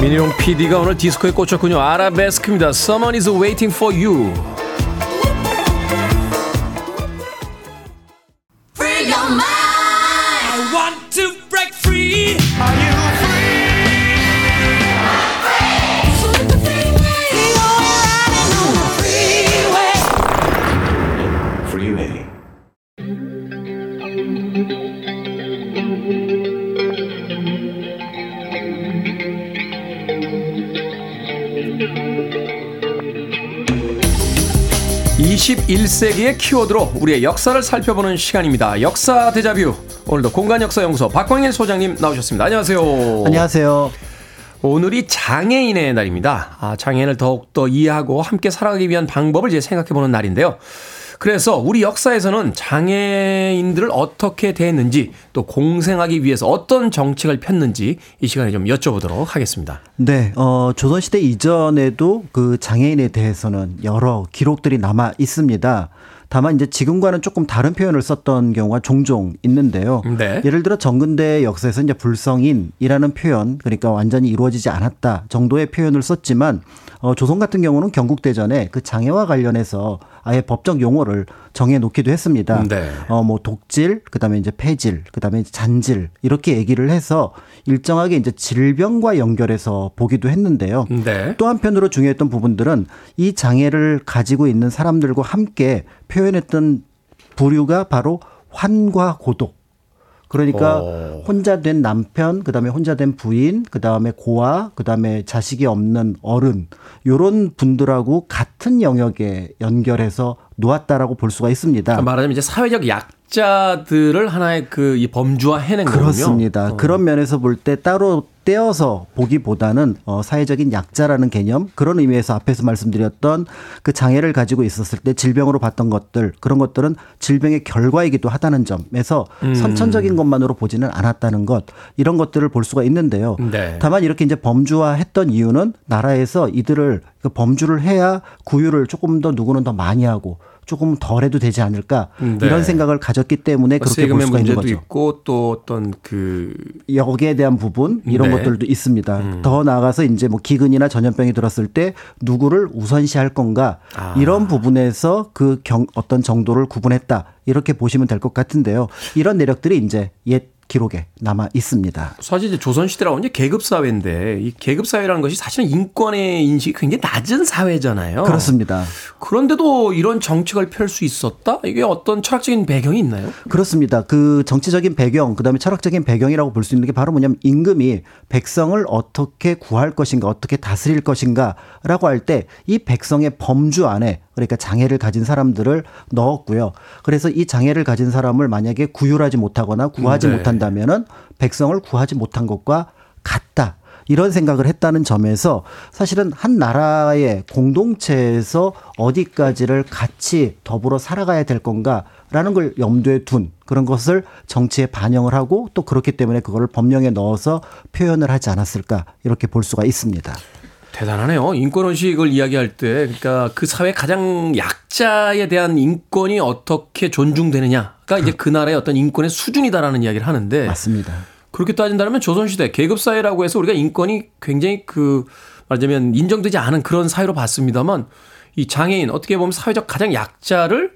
민용 PD가 오늘 디스코에 꽂혔군요. 아라베스크입니다. Someone is waiting for you. (21세기의) 키워드로 우리의 역사를 살펴보는 시간입니다 역사 대자뷰 오늘도 공간역사연구소 박광일 소장님 나오셨습니다 안녕하세요 안녕하세요. 오늘이 장애인의 날입니다. 아, 장애인을 더욱더 이해하고 함께 살아가기 위한 방법을 이제 생각해보는 날인데요. 그래서 우리 역사에서는 장애인들을 어떻게 대했는지 또 공생하기 위해서 어떤 정책을 폈는지 이 시간에 좀 여쭤보도록 하겠습니다. 네, 어, 조선시대 이전에도 그 장애인에 대해서는 여러 기록들이 남아 있습니다. 다만 이제 지금과는 조금 다른 표현을 썼던 경우가 종종 있는데요. 네. 예를 들어 정근대 역사에서 이제 불성인이라는 표현, 그러니까 완전히 이루어지지 않았다 정도의 표현을 썼지만 어, 조선 같은 경우는 경국대전에 그 장애와 관련해서 아예 법적 용어를 정해 놓기도 했습니다. 네. 어, 뭐 독질, 그 다음에 이제 폐질, 그 다음에 잔질, 이렇게 얘기를 해서 일정하게 이제 질병과 연결해서 보기도 했는데요. 네. 또 한편으로 중요했던 부분들은 이 장애를 가지고 있는 사람들과 함께 표현했던 부류가 바로 환과 고독. 그러니까 어. 혼자 된 남편, 그다음에 혼자 된 부인, 그다음에 고아, 그다음에 자식이 없는 어른 요런 분들하고 같은 영역에 연결해서 놓았다라고 볼 수가 있습니다. 그러니까 말하자면 이제 사회적 약 자들을 하나의 그이 범주화 해낸 거군요. 그렇습니다. 어. 그런 면에서 볼 때 따로 떼어서 보기보다는 어, 사회적인 약자라는 개념 그런 의미에서 앞에서 말씀드렸던 그 장애를 가지고 있었을 때 질병으로 봤던 것들 그런 것들은 질병의 결과이기도 하다는 점에서 음. 선천적인 것만으로 보지는 않았다는 것 이런 것들을 볼 수가 있는데요. 네. 다만 이렇게 이제 범주화했던 이유는 나라에서 이들을 그 범주를 해야 구유를 조금 더 누구는 더 많이 하고 조금 덜 해도 되지 않을까 네. 이런 생각을 가졌기 때문에 그렇게 볼 수가 있는 거죠. 있고 또 어떤 그 여기에 대한 부분 이런 네. 것들도 있습니다. 더 나아가서 이제 뭐 기근이나 전염병이 들었을 때 누구를 우선시할 건가 아. 이런 부분에서 그 경, 어떤 정도를 구분했다 이렇게 보시면 될 것 같은데요. 이런 내력들이 이제 옛 기록에 남아 있습니다. 사실 이제 조선시대라고 이제 계급사회인데 이 계급사회라는 것이 사실은 인권의 인식이 굉장히 낮은 사회잖아요. 그렇습니다. 그런데도 이런 정책을 펼 수 있었다? 이게 어떤 철학적인 배경이 있나요? 그렇습니다. 그 정치적인 배경, 그 다음에 철학적인 배경이라고 볼 수 있는 게 바로 뭐냐면 임금이 백성을 어떻게 구할 것인가, 어떻게 다스릴 것인가라고 할 때 이 백성의 범주 안에 그러니까 장애를 가진 사람들을 넣었고요. 그래서 이 장애를 가진 사람을 만약에 구휼하지 못하거나 구하지 네. 못한다면은 백성을 구하지 못한 것과 같다. 이런 생각을 했다는 점에서 사실은 한 나라의 공동체에서 어디까지를 같이 더불어 살아가야 될 건가라는 걸 염두에 둔 그런 것을 정치에 반영을 하고 또 그렇기 때문에 그거를 법령에 넣어서 표현을 하지 않았을까 이렇게 볼 수가 있습니다. 대단하네요. 인권의식을 이야기할 때, 그러니까 그 사회 가장 약자에 대한 인권이 어떻게 존중되느냐가 이제 그 나라의 어떤 인권의 수준이다라는 이야기를 하는데, 맞습니다. 그렇게 따진다면 조선시대 계급사회라고 해서 우리가 인권이 굉장히 그 말하자면 인정되지 않은 그런 사회로 봤습니다만 이 장애인 어떻게 보면 사회적 가장 약자를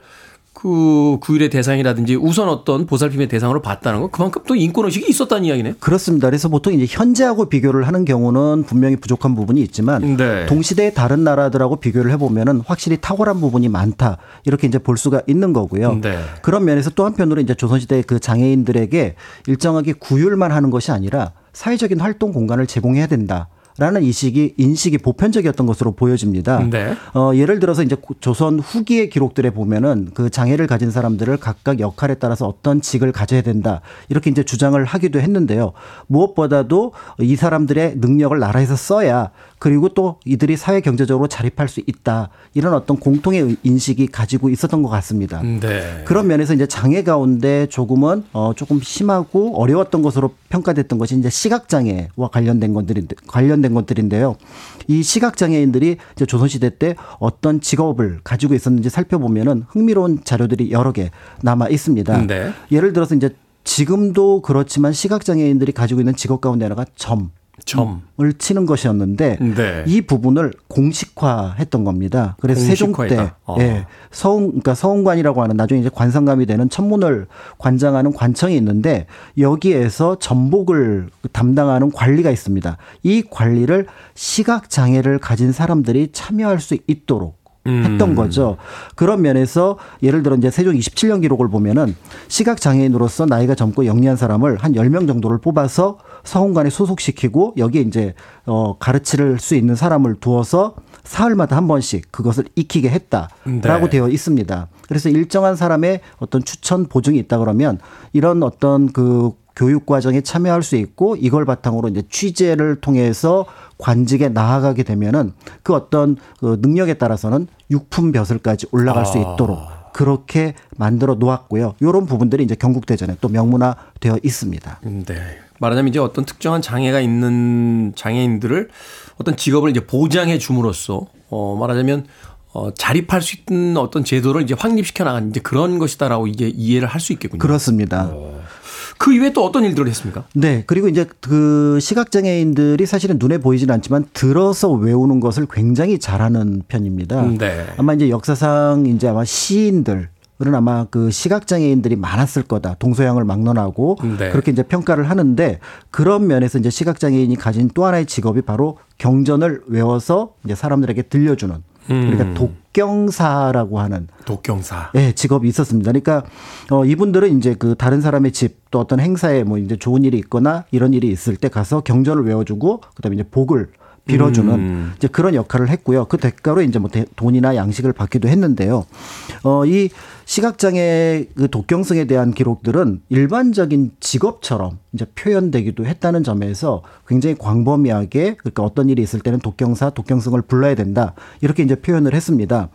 그 구일의 대상이라든지 우선 어떤 보살핌의 대상으로 봤다는 건 그만큼 또 인권 의식이 있었다는 이야기네요. 그렇습니다. 그래서 보통 이제 현재하고 비교를 하는 경우는 분명히 부족한 부분이 있지만 네. 동시대의 다른 나라들하고 비교를 해보면은 확실히 탁월한 부분이 많다 이렇게 이제 볼 수가 있는 거고요. 네. 그런 면에서 또 한편으로 이제 조선시대 그 장애인들에게 일정하게 구휼만 하는 것이 아니라 사회적인 활동 공간을 제공해야 된다. 라는 이식이 인식이 보편적이었던 것으로 보여집니다. 네. 어, 예를 들어서 이제 조선 후기의 기록들에 보면은 그 장애를 가진 사람들을 각각 역할에 따라서 어떤 직을 가져야 된다 이렇게 이제 주장을 하기도 했는데요. 무엇보다도 이 사람들의 능력을 나라에서 써야 그리고 또 이들이 사회 경제적으로 자립할 수 있다 이런 어떤 공통의 인식이 가지고 있었던 것 같습니다. 네. 그런 면에서 이제 장애 가운데 조금은 어 조금 심하고 어려웠던 것으로 평가됐던 것이 이제 시각 장애와 관련된 것들인데 관련된 것들인데요. 이 시각 장애인들이 이제 조선 시대 때 어떤 직업을 가지고 있었는지 살펴보면은 흥미로운 자료들이 여러 개 남아 있습니다. 네. 예를 들어서 이제 지금도 그렇지만 시각 장애인들이 가지고 있는 직업 가운데 하나가 점. 점. 을 치는 것이었는데 네. 이 부분을 공식화했던 겁니다. 그래서 세종 때 공식화했다. 어. 예, 서웅 그러니까 서웅관이라고 하는 나중에 이제 관상감이 되는 천문을 관장하는 관청이 있는데 여기에서 전복을 담당하는 관리가 있습니다. 이 관리를 시각 장애를 가진 사람들이 참여할 수 있도록 했던 음. 거죠. 그런 면에서 예를 들어 이제 세종 27년 기록을 보면은 시각 장애인으로서 나이가 젊고 영리한 사람을 한 10명 정도를 뽑아서 서훈관에 소속시키고 여기에 이제 어 가르칠 수 있는 사람을 두어서 사흘마다 한 번씩 그것을 익히게 했다라고 네. 되어 있습니다. 그래서 일정한 사람의 어떤 추천 보증이 있다 그러면 이런 어떤 그 교육 과정에 참여할 수 있고 이걸 바탕으로 이제 취재를 통해서 관직에 나아가게 되면은 그 어떤 그 능력에 따라서는 육품 벼슬까지 올라갈 수 있도록 그렇게 만들어 놓았고요. 이런 부분들이 이제 경국대전에 또 명문화되어 있습니다. 네. 말하자면 이제 어떤 특정한 장애가 있는 장애인들을 어떤 직업을 이제 보장해 줌으로써 어 말하자면 어 자립할 수 있는 어떤 제도를 이제 확립시켜 나간 이제 그런 것이다라고 이제 이해를 할 수 있겠군요. 그렇습니다. 그 이외에 또 어떤 일들을 했습니까? 네. 그리고 이제 그 시각장애인들이 사실은 눈에 보이지는 않지만 들어서 외우는 것을 굉장히 잘하는 편입니다. 네. 아마 이제 역사상 이제 아마 시인들 은 아마 그 시각장애인들이 많았을 거다. 동서양을 막론하고 네. 그렇게 이제 평가를 하는데 그런 면에서 이제 시각장애인이 가진 또 하나의 직업이 바로 경전을 외워서 이제 사람들에게 들려주는 그러니까 음. 독경사라고 하는 독경사. 예, 직업이 있었습니다. 그러니까 어 이분들은 이제 그 다른 사람의 집 또 어떤 행사에 뭐 이제 좋은 일이 있거나 이런 일이 있을 때 가서 경전을 외워주고 그다음에 이제 복을 빌어주는 음. 이제 그런 역할을 했고요. 그 대가로 이제 뭐 대- 돈이나 양식을 받기도 했는데요. 어이 시각장애 그 독경성에 대한 기록들은 일반적인 직업처럼 이제 표현되기도 했다는 점에서 굉장히 광범위하게 그러니까 어떤 일이 있을 때는 독경사, 독경성을 불러야 된다 이렇게 이제 표현을 했습니다.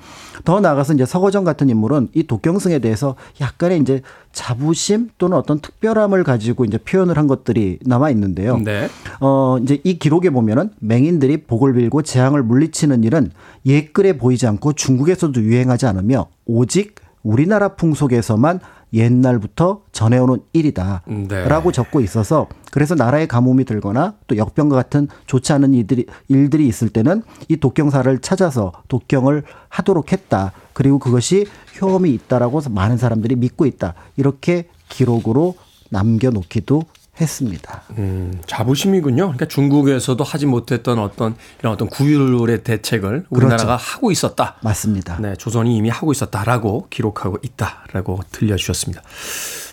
더 나아가서 이제 서거정 같은 인물은 이 독경성에 대해서 약간의 이제 자부심 또는 어떤 특별함을 가지고 이제 표현을 한 것들이 남아 있는데요. 네. 어, 이제 이 기록에 보면은 맹인들이 복을 빌고 재앙을 물리치는 일은 옛글에 보이지 않고 중국에서도 유행하지 않으며 오직 우리나라 풍속에서만 옛날부터 전해오는 일이다. 네. 라고 적고 있어서 그래서 나라에 가뭄이 들거나 또 역병과 같은 좋지 않은 일들이, 일들이 있을 때는 이 독경사를 찾아서 독경을 하도록 했다. 그리고 그것이 효험이 있다라고 많은 사람들이 믿고 있다. 이렇게 기록으로 남겨놓기도 했습니다. 음, 자부심이군요. 그러니까 중국에서도 하지 못했던 어떤 이런 어떤 구휼의 대책을 우리나라가 그렇죠. 하고 있었다. 맞습니다. 네, 조선이 이미 하고 있었다라고 기록하고 있다라고 들려주셨습니다.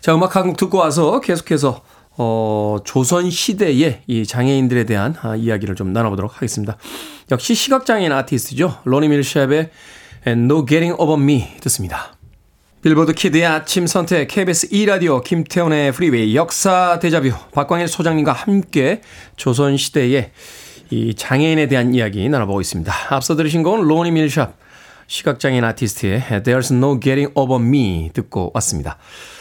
자, 음악 한 곡 듣고 와서 계속해서 어, 조선 시대의 이 장애인들에 대한 아, 이야기를 좀 나눠보도록 하겠습니다. 역시 시각장애인 아티스트죠. 로니 밀샙의 No Getting Over Me 듣습니다. 빌보드 키드의 아침 선택 KBS 2라디오 김태훈의 프리웨이 역사 데자뷰 박광일 소장님과 함께 조선시대의 이 장애인에 대한 이야기 나눠보고 있습니다. 앞서 들으신 건 로니 밀샙 시각장애인 아티스트의 There's No Getting Over Me 듣고 왔습니다.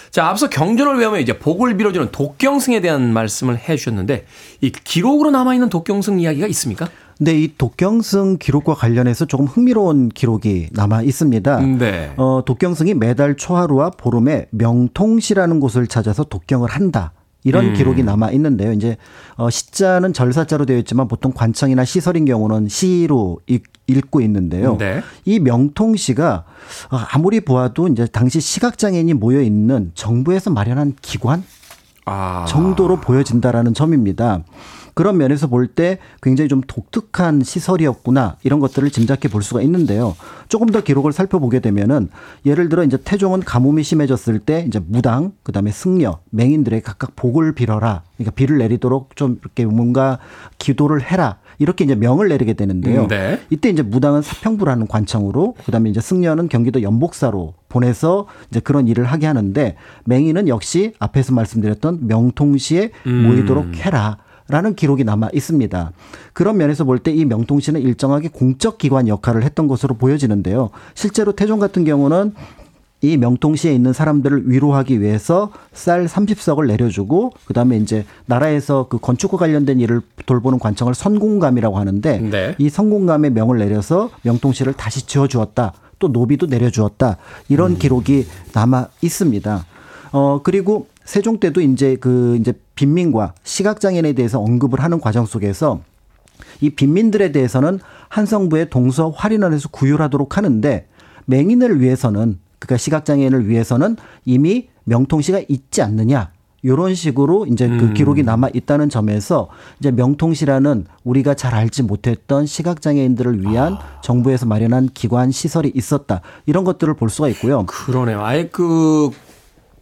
자, 앞서 경전을 외우면 이제 복을 빌어주는 독경승에 대한 말씀을 해 주셨는데 이 기록으로 남아있는 독경승 이야기가 있습니까? 근데 이 독경승 기록과 관련해서 조금 흥미로운 기록이 남아 있습니다. 네. 어, 독경승이 매달 초하루와 보름에 명통시라는 곳을 찾아서 독경을 한다. 이런 음. 기록이 남아 있는데요. 이제 어 시자는 절사자로 되어 있지만 보통 관청이나 시설인 경우는 시로 읽- 읽고 있는데요. 네. 이 명통시가 어, 아무리 보아도 이제 당시 시각 장애인이 모여 있는 정부에서 마련한 기관 아. 정도로 보여진다라는 점입니다. 그런 면에서 볼 때 굉장히 좀 독특한 시설이었구나 이런 것들을 짐작해 볼 수가 있는데요. 조금 더 기록을 살펴보게 되면은 예를 들어 이제 태종은 가뭄이 심해졌을 때 이제 무당 그다음에 승려 맹인들의 각각 복을 빌어라. 그러니까 비를 내리도록 좀 이렇게 뭔가 기도를 해라. 이렇게 이제 명을 내리게 되는데요. 음, 네. 이때 이제 무당은 사평부라는 관청으로 그다음에 이제 승려는 경기도 연복사로 보내서 이제 그런 일을 하게 하는데 맹인은 역시 앞에서 말씀드렸던 명통시에 음. 모이도록 해라. 라는 기록이 남아 있습니다. 그런 면에서 볼 때 이 명통시는 일정하게 공적 기관 역할을 했던 것으로 보여지는데요. 실제로 태종 같은 경우는 이 명통시에 있는 사람들을 위로하기 위해서 쌀 30석을 내려주고 그다음에 이제 나라에서 그 건축과 관련된 일을 돌보는 관청을 선공감이라고 하는데 네. 이 선공감의 명을 내려서 명통시를 다시 지어 주었다. 또 노비도 내려 주었다. 이런 기록이 남아 있습니다. 어 그리고 세종 때도 이제 그 이제 빈민과 시각장애인에 대해서 언급을 하는 과정 속에서 이 빈민들에 대해서는 한성부의 동서 활인원에서 구휼하도록 하는데 맹인을 위해서는 그러니까 시각장애인을 위해서는 이미 명통시가 있지 않느냐. 요런 식으로 이제 그 음. 기록이 남아 있다는 점에서 이제 명통시라는 우리가 잘 알지 못했던 시각장애인들을 위한 정부에서 마련한 기관 시설이 있었다. 이런 것들을 볼 수가 있고요. 그러네요. 아예 그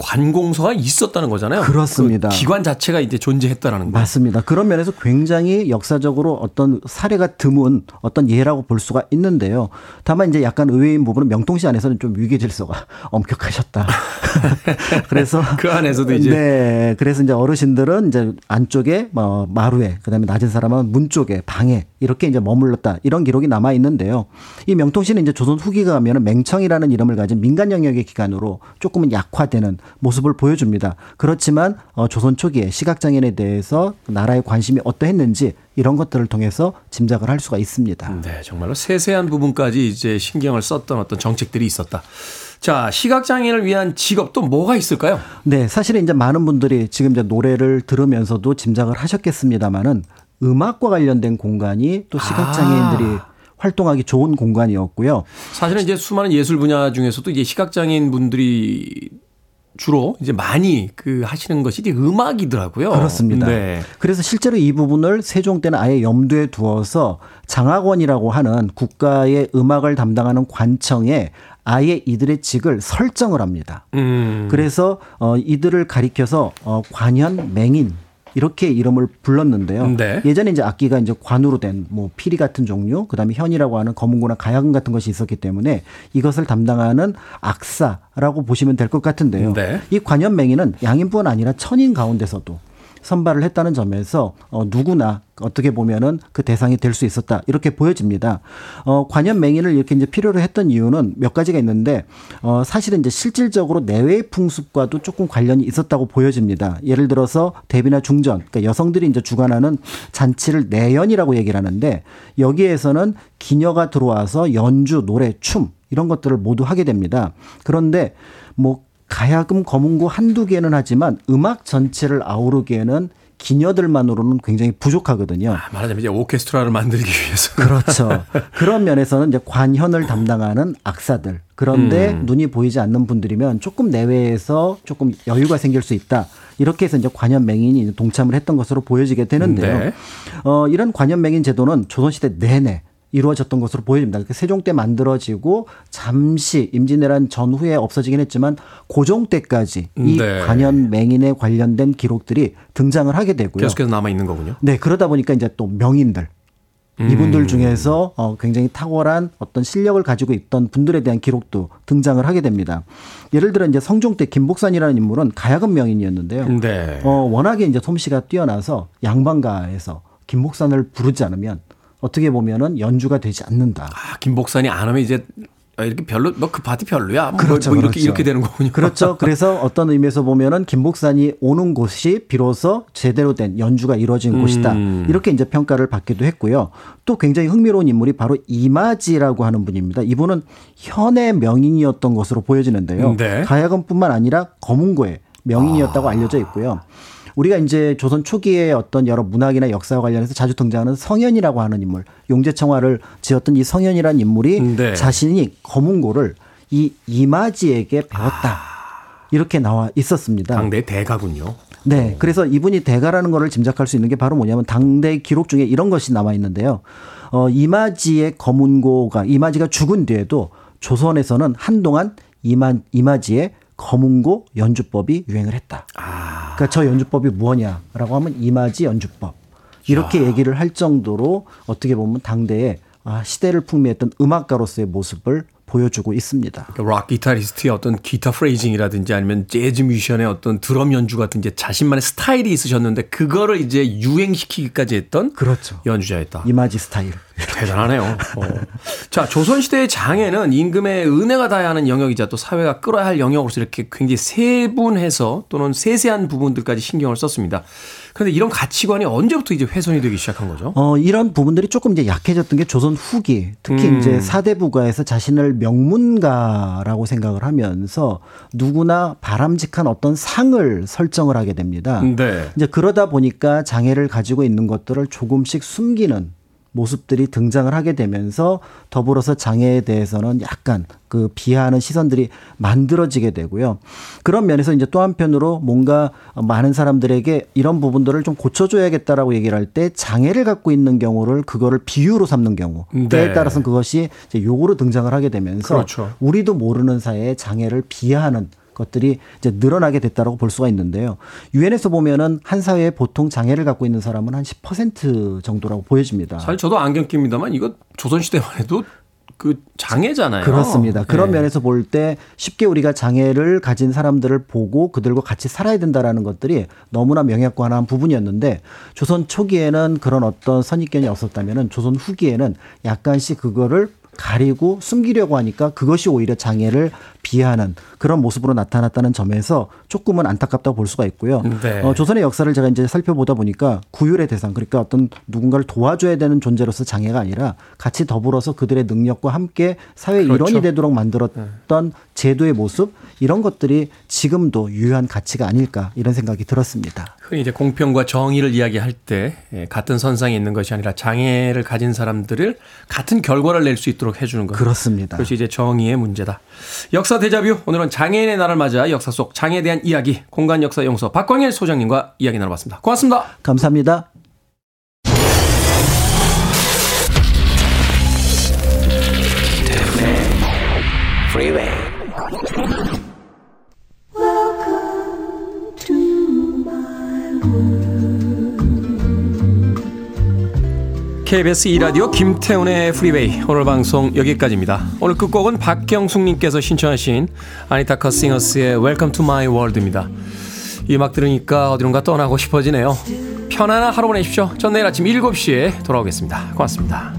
관공서가 있었다는 거잖아요. 그렇습니다. 그 기관 자체가 이제 존재했다라는 거. 맞습니다. 그런 면에서 굉장히 역사적으로 어떤 사례가 드문 어떤 예라고 볼 수가 있는데요. 다만 이제 약간 의외인 부분은 명통시 안에서는 좀 위계 질서가 엄격하셨다. 그래서 그 안에서도 이제 네, 그래서 이제 어르신들은 이제 안쪽에 뭐 마루에 그다음에 낮은 사람은 문 쪽에 방에 이렇게 이제 머물렀다 이런 기록이 남아 있는데요. 이 명통시는 이제 조선 후기가 가면은 맹청이라는 이름을 가진 민간 영역의 기관으로 조금은 약화되는 모습을 보여줍니다. 그렇지만 어, 조선 초기에 시각장애인에 대해서 나라의 관심이 어떠했는지 이런 것들을 통해서 짐작을 할 수가 있습니다. 네, 정말로 세세한 부분까지 이제 신경을 썼던 어떤 정책들이 있었다. 자, 시각장애인을 위한 직업 또 뭐가 있을까요? 네, 사실은 이제 많은 분들이 지금 이제 노래를 들으면서도 짐작을 하셨겠습니다만은 음악과 관련된 공간이 또 시각장애인들이 활동하기 좋은 공간이었고요. 사실은 이제 수많은 예술 분야 중에서도 이제 시각장애인 분들이 주로 이제 많이 그 하시는 것이 음악이더라고요. 그렇습니다. 네. 그래서 실제로 이 부분을 세종 때는 아예 염두에 두어서 장학원이라고 하는 국가의 음악을 담당하는 관청에 아예 이들의 직을 설정을 합니다. 음. 그래서 어 이들을 가리켜서 어 관현 맹인 이렇게 이름을 불렀는데요. 네. 예전에 이제 악기가 이제 관으로 된 뭐 피리 같은 종류, 그다음에 현이라고 하는 검은고나 가야금 같은 것이 있었기 때문에 이것을 담당하는 악사라고 보시면 될 것 같은데요. 네. 이 관현 맹인은 양인뿐 아니라 천인 가운데서도 선발을 했다는 점에서 어, 누구나 어떻게 보면은 그 대상이 될 수 있었다 이렇게 보여집니다. 어, 관현 맹인을 이렇게 이제 필요로 했던 이유는 몇 가지가 있는데 어, 사실은 이제 실질적으로 내외 풍습과도 조금 관련이 있었다고 보여집니다. 예를 들어서 대비나 중전, 그러니까 여성들이 이제 주관하는 잔치를 내연이라고 얘기를 하는데 여기에서는 기녀가 들어와서 연주, 노래, 춤 이런 것들을 모두 하게 됩니다. 그런데 뭐 가야금 검은고 한두 개는 하지만 음악 전체를 아우르기에는 기녀들만으로는 굉장히 부족하거든요. 아, 말하자면 이제 오케스트라를 만들기 위해서. 그렇죠. 그런 면에서는 이제 관현을 담당하는 악사들. 그런데 음. 눈이 보이지 않는 분들이면 조금 내외에서 조금 여유가 생길 수 있다. 이렇게 해서 이제 관현 맹인이 동참을 했던 것으로 보여지게 되는데요. 네. 어, 이런 관현 맹인 제도는 조선시대 내내 이루어졌던 것으로 보여집니다. 그 세종 때 만들어지고 잠시 임진왜란 전후에 없어지긴 했지만 고종 때까지 이 네. 관현 맹인에 관련된 기록들이 등장을 하게 되고요. 계속해서 남아 있는 거군요. 네, 그러다 보니까 이제 또 명인들 음. 이분들 중에서 어, 굉장히 탁월한 어떤 실력을 가지고 있던 분들에 대한 기록도 등장을 하게 됩니다. 예를 들어 이제 성종 때 김복산이라는 인물은 가야금 명인이었는데요. 네. 어, 워낙에 이제 솜씨가 뛰어나서 양반가에서 김복산을 부르지 않으면 어떻게 보면은 연주가 되지 않는다. 아, 김복산이 안 하면 이제 아, 이렇게 별로 뭐 그 파티 별로야. 뭐, 그렇죠, 뭐 이렇게 그렇죠. 이렇게 되는 거군요. 그렇죠. 그래서 어떤 의미에서 보면은 김복산이 오는 곳이 비로소 제대로 된 연주가 이루어진 음. 곳이다. 이렇게 이제 평가를 받기도 했고요. 또 굉장히 흥미로운 인물이 바로 이마지라고 하는 분입니다. 이분은 현의 명인이었던 것으로 보여지는데요. 네. 가야금뿐만 아니라 검은고의 명인이었다고 알려져 있고요. 우리가 이제 조선 초기에 어떤 여러 문학이나 역사와 관련해서 자주 등장하는 성현이라고 하는 인물, 용제청화를 지었던 이 성현이라는 인물이 네. 자신이 검은고를 이 이마지에게 배웠다. 이렇게 나와 있었습니다. 당대 대가군요. 네. 그래서 이분이 대가라는 거를 짐작할 수 있는 게 바로 뭐냐면 당대 기록 중에 이런 것이 남아 있는데요. 어, 이마지의 거문고가 이마지가 죽은 뒤에도 조선에서는 한동안 이마, 이마지의 거문고 연주법이 유행을 했다. 그러니까 저 연주법이 무엇이냐라고 하면 이마지 연주법. 이렇게 얘기를 할 정도로 어떻게 보면 당대에 아, 시대를 풍미했던 음악가로서의 모습을 보여주고 있습니다. 그러니까 락 기타리스트의 어떤 기타 phrasing이라든지 아니면 재즈 뮤지션의 어떤 드럼 연주 같은 이제 자신만의 스타일이 있으셨는데 그거를 이제 유행시키기까지 했던 그렇죠. 연주자였다. 이마지 스타일. 대단하네요. 어. 자, 조선시대의 장애는 임금의 은혜가 닿아야 하는 영역이자 또 사회가 끌어야 할 영역으로서 이렇게 굉장히 세분해서 또는 세세한 부분들까지 신경을 썼습니다. 그런데 이런 가치관이 언제부터 이제 훼손이 되기 시작한 거죠? 어, 이런 부분들이 조금 이제 약해졌던 게 조선 후기, 특히 음. 이제 사대부가에서 자신을 명문가라고 생각을 하면서 누구나 바람직한 어떤 상을 설정을 하게 됩니다. 네. 이제 그러다 보니까 장애를 가지고 있는 것들을 조금씩 숨기는 모습들이 등장을 하게 되면서 더불어서 장애에 대해서는 약간 그 비하하는 시선들이 만들어지게 되고요. 그런 면에서 이제 또 한편으로 뭔가 많은 사람들에게 이런 부분들을 좀 고쳐줘야겠다라고 얘기를 할 때 장애를 갖고 있는 경우를 그거를 비유로 삼는 경우 네. 때에 따라서는 그것이 이제 요구로 등장을 하게 되면서 그렇죠. 우리도 모르는 사이에 장애를 비하하는 것들이 이제 늘어나게 됐다라고 볼 수가 있는데요. 유엔에서 보면은 한 사회에 보통 장애를 갖고 있는 사람은 한 10% 정도라고 보여집니다. 사실 저도 안경 낍니다만 이거 조선 시대만 해도 그 장애잖아요. 그렇습니다. 그런 네. 면에서 볼 때 쉽게 우리가 장애를 가진 사람들을 보고 그들과 같이 살아야 된다라는 것들이 너무나 명약관한 부분이었는데 조선 초기에는 그런 어떤 선입견이 없었다면은 조선 후기에는 약간씩 그거를 가리고 숨기려고 하니까 그것이 오히려 장애를 비하하는 그런 모습으로 나타났다는 점에서 조금은 안타깝다고 볼 수가 있고요. 네. 어, 조선의 역사를 제가 이제 살펴보다 보니까 구휼의 대상, 그러니까 어떤 누군가를 도와줘야 되는 존재로서 장애가 아니라 같이 더불어서 그들의 능력과 함께 사회 그렇죠. 일원이 되도록 만들었던 제도의 모습 이런 것들이 지금도 유효한 가치가 아닐까 이런 생각이 들었습니다. 흔히 이제 공평과 정의를 이야기할 때 예, 같은 선상에 있는 것이 아니라 장애를 가진 사람들을 같은 결과를 낼 수 있도록 해주는 것. 그렇습니다. 그것이 이제 정의의 문제다. 역사 대자뷰 오늘은 장애인의 날을 맞아 역사 속 장애에 대한 이야기 공간 역사 연구소 박광일 소장님과 이야기 나눠봤습니다. 고맙습니다. 감사합니다. Freeway. KBS 2라디오 김태훈의 프리웨이 오늘 방송 여기까지입니다. 오늘 끝곡은 박경숙님께서 신청하신 아니타 커 싱어스의 Welcome to My World입니다. 이 음악 들으니까 어디론가 떠나고 싶어지네요. 편안한 하루 보내십시오. 전 내일 아침 7시에 돌아오겠습니다. 고맙습니다.